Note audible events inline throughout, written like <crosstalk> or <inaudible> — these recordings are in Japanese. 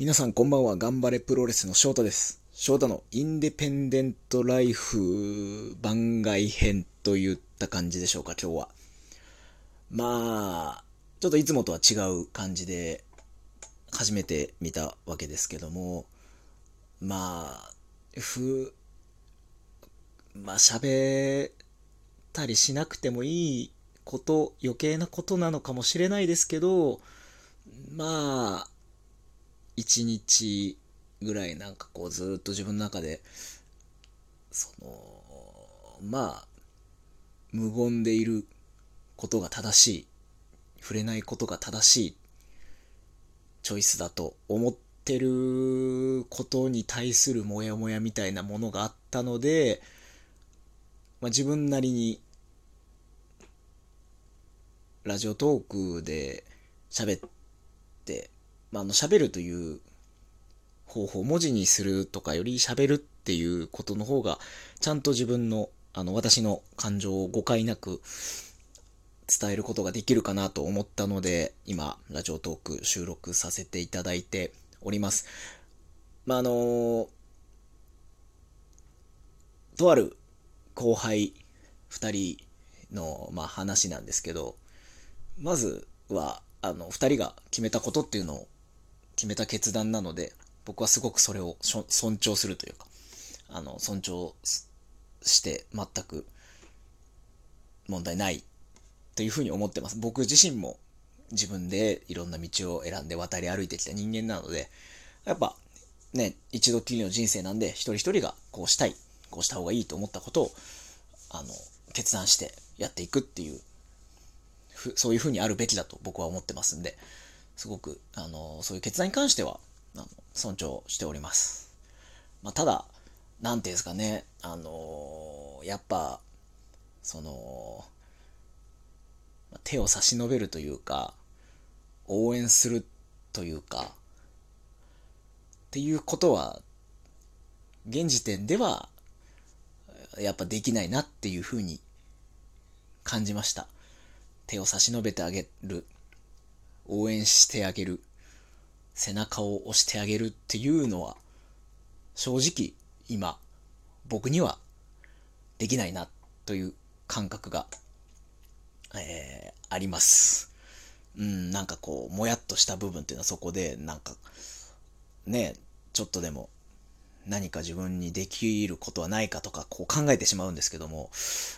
皆さんこんばんは。頑張れプロレスの翔太です。翔太のインデペンデントライフ番外編といった感じでしょうか、今日は。まあ、ちょっといつもとは違う感じで初めて見たわけですけども、まあ、ふ、まあ喋ったりしなくてもいいこと、余計なことなのかもしれないですけど、まあ、一日ぐらいなんかこうずっと自分の中でそのまあ無言でいることが正しい触れないことが正しいチョイスだと思ってることに対するモヤモヤみたいなものがあったので、まあ、自分なりにラジオトークで喋ってまあ、あの喋るという方法文字にするとかより喋るっていうことの方がちゃんと自分のあの私の感情を誤解なく伝えることができるかなと思ったので今ラジオトーク収録させていただいております。まああのとある後輩2人の、まあ、話なんですけどまずはあの2人が決めたことっていうのを決めた決断なので、僕はすごくそれを尊重するというか、あの、尊重して全く問題ないというふうに思ってます。僕自身も自分でいろんな道を選んで渡り歩いてきた人間なので、やっぱね、一度きりの人生なんで、一人一人がこうしたい、こうした方がいいと思ったことを、あの、決断してやっていくっていう、そういうふうにあるべきだと僕は思ってますんで、すごく、あの、そういう決断に関しては、あの尊重しております。まあ、ただ、なんていうんですかね、あの、やっぱ、その、手を差し伸べるというか、応援するというか、っていうことは、現時点では、やっぱできないなっていうふうに感じました。手を差し伸べてあげる。応援してあげる、背中を押してあげるっていうのは、正直今、僕にはできないなという感覚が、えー、あります。うん、なんかこう、もやっとした部分っていうのはそこで、なんか、ね、ちょっとでも何か自分にできることはないかとか、こう考えてしまうんですけども、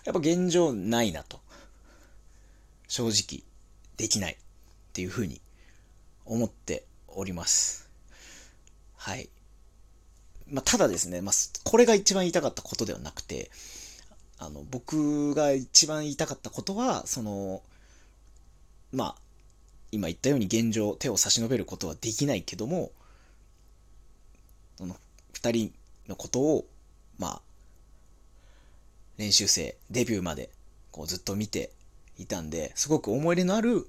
やっぱ現状ないなと。正直、できない。っていうふうに思っております。はい。まあ、ただですね、まあ、これが一番言いたかったことではなくて、あの、僕が一番言いたかったことは、その、まあ、今言ったように現状手を差し伸べることはできないけども、その二人のことを、まあ、練習生、デビューまでこうずっと見ていたんで、すごく思い入れのある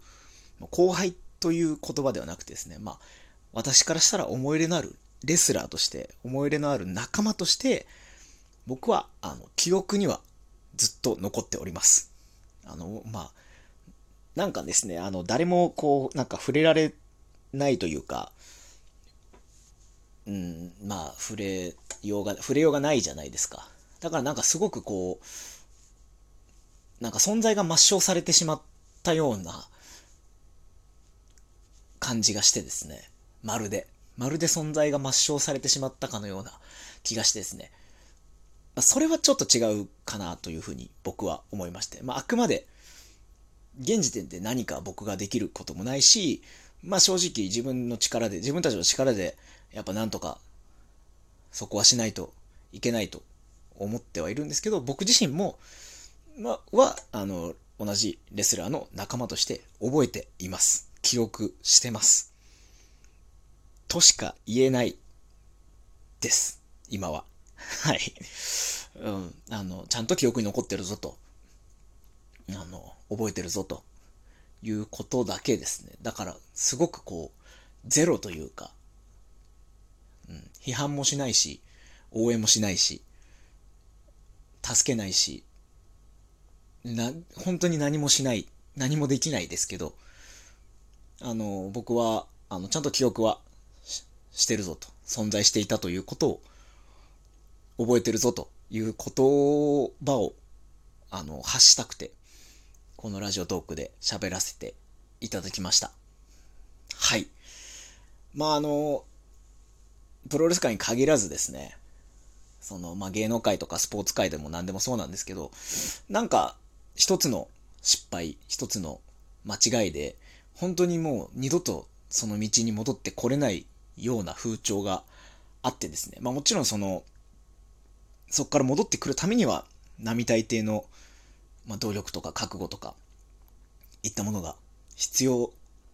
後輩という言葉ではなくてですね、まあ、私からしたら思い入れのあるレスラーとして、思い入れのある仲間として、僕は、あの、記憶にはずっと残っております。あの、まあ、なんかですね、あの、誰もこう、なんか触れられないというか、うん、まあ、触れようが、触れようがないじゃないですか。だからなんかすごくこう、なんか存在が抹消されてしまったような、感じがしてですね、まるで、まるで存在が抹消されてしまったかのような気がしてですね、まあ、それはちょっと違うかなというふうに僕は思いまして、まあ、あくまで、現時点で何か僕ができることもないし、まあ正直自分の力で、自分たちの力で、やっぱなんとか、そこはしないといけないと思ってはいるんですけど、僕自身も、まあ、は、あの、同じレスラーの仲間として覚えています。記憶してます。としか言えないです。今は。<laughs> はい。うん。あの、ちゃんと記憶に残ってるぞと。あの、覚えてるぞと。いうことだけですね。だから、すごくこう、ゼロというか、うん、批判もしないし、応援もしないし、助けないし、な、本当に何もしない、何もできないですけど、あの、僕は、あの、ちゃんと記憶はしてるぞと、存在していたということを覚えてるぞという言葉を、あの、発したくて、このラジオトークで喋らせていただきました。はい。まあ、あの、プロレス界に限らずですね、その、まあ、芸能界とかスポーツ界でも何でもそうなんですけど、なんか、一つの失敗、一つの間違いで、本当にもう二度とその道に戻ってこれないような風潮があってですね。まあもちろんその、そこから戻ってくるためには、並大抵の、まあ、努力とか覚悟とか、いったものが必要。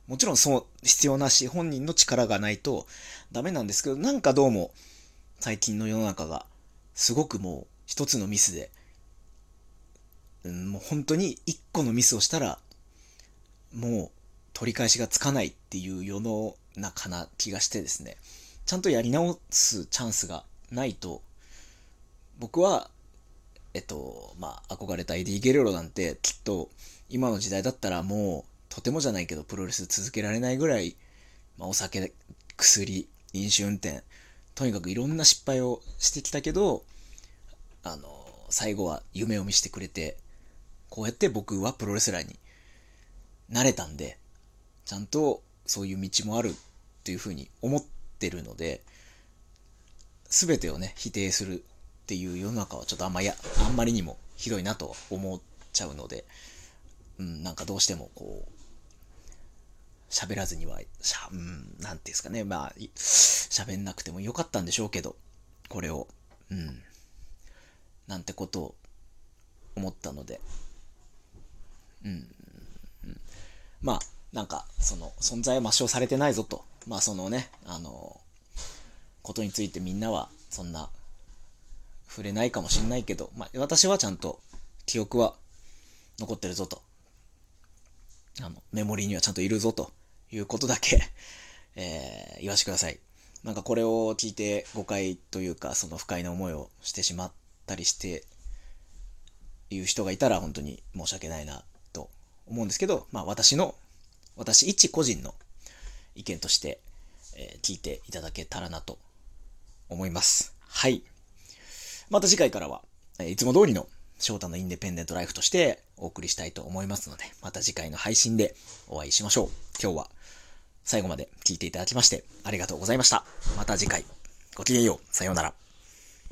もちろんそう、必要なし、本人の力がないとダメなんですけど、なんかどうも、最近の世の中が、すごくもう、一つのミスで、うん、もう本当に一個のミスをしたら、もう取り返しがつかないっていう世の中な気がしてですね、ちゃんとやり直すチャンスがないと、僕は、えっと、まあ、憧れたエディ・ゲレロなんて、きっと、今の時代だったらもう、とてもじゃないけど、プロレス続けられないぐらい、まあ、お酒、薬、飲酒運転、とにかくいろんな失敗をしてきたけど、あの、最後は夢を見せてくれて、こうやって僕はプロレスラーになれたんで、ちゃんとそういう道もあるっていうふうに思ってるので、すべてをね、否定するっていう世の中はちょっとあんまや、あんまりにもひどいなと思っちゃうので、うん、なんかどうしてもこう、喋らずには、しゃ、うん、なんていうんですかね、まあ、喋んなくてもよかったんでしょうけど、これを、うん、なんてことを思ったので、うん、まあ、なんか、その、存在は抹消されてないぞと。まあ、そのね、あの、ことについてみんなは、そんな、触れないかもしんないけど、まあ、私はちゃんと、記憶は、残ってるぞと。あの、メモリーにはちゃんといるぞということだけ <laughs> えー、言わしてください。なんかこれを聞いて誤解というか、その不快な思いをしてしまったりして、いう人がいたら本当に申し訳ないなと思うんですけど、まあ私の、私一個人の意見として、えー、聞いていただけたらなと思います。はい。また次回からは、え、いつも通りの翔太のインデペンデントライフとしてお送りしたいと思いますので、また次回の配信でお会いしましょう。今日は最後まで聞いていただきましてありがとうございました。また次回、ごきげんよう。さようなら。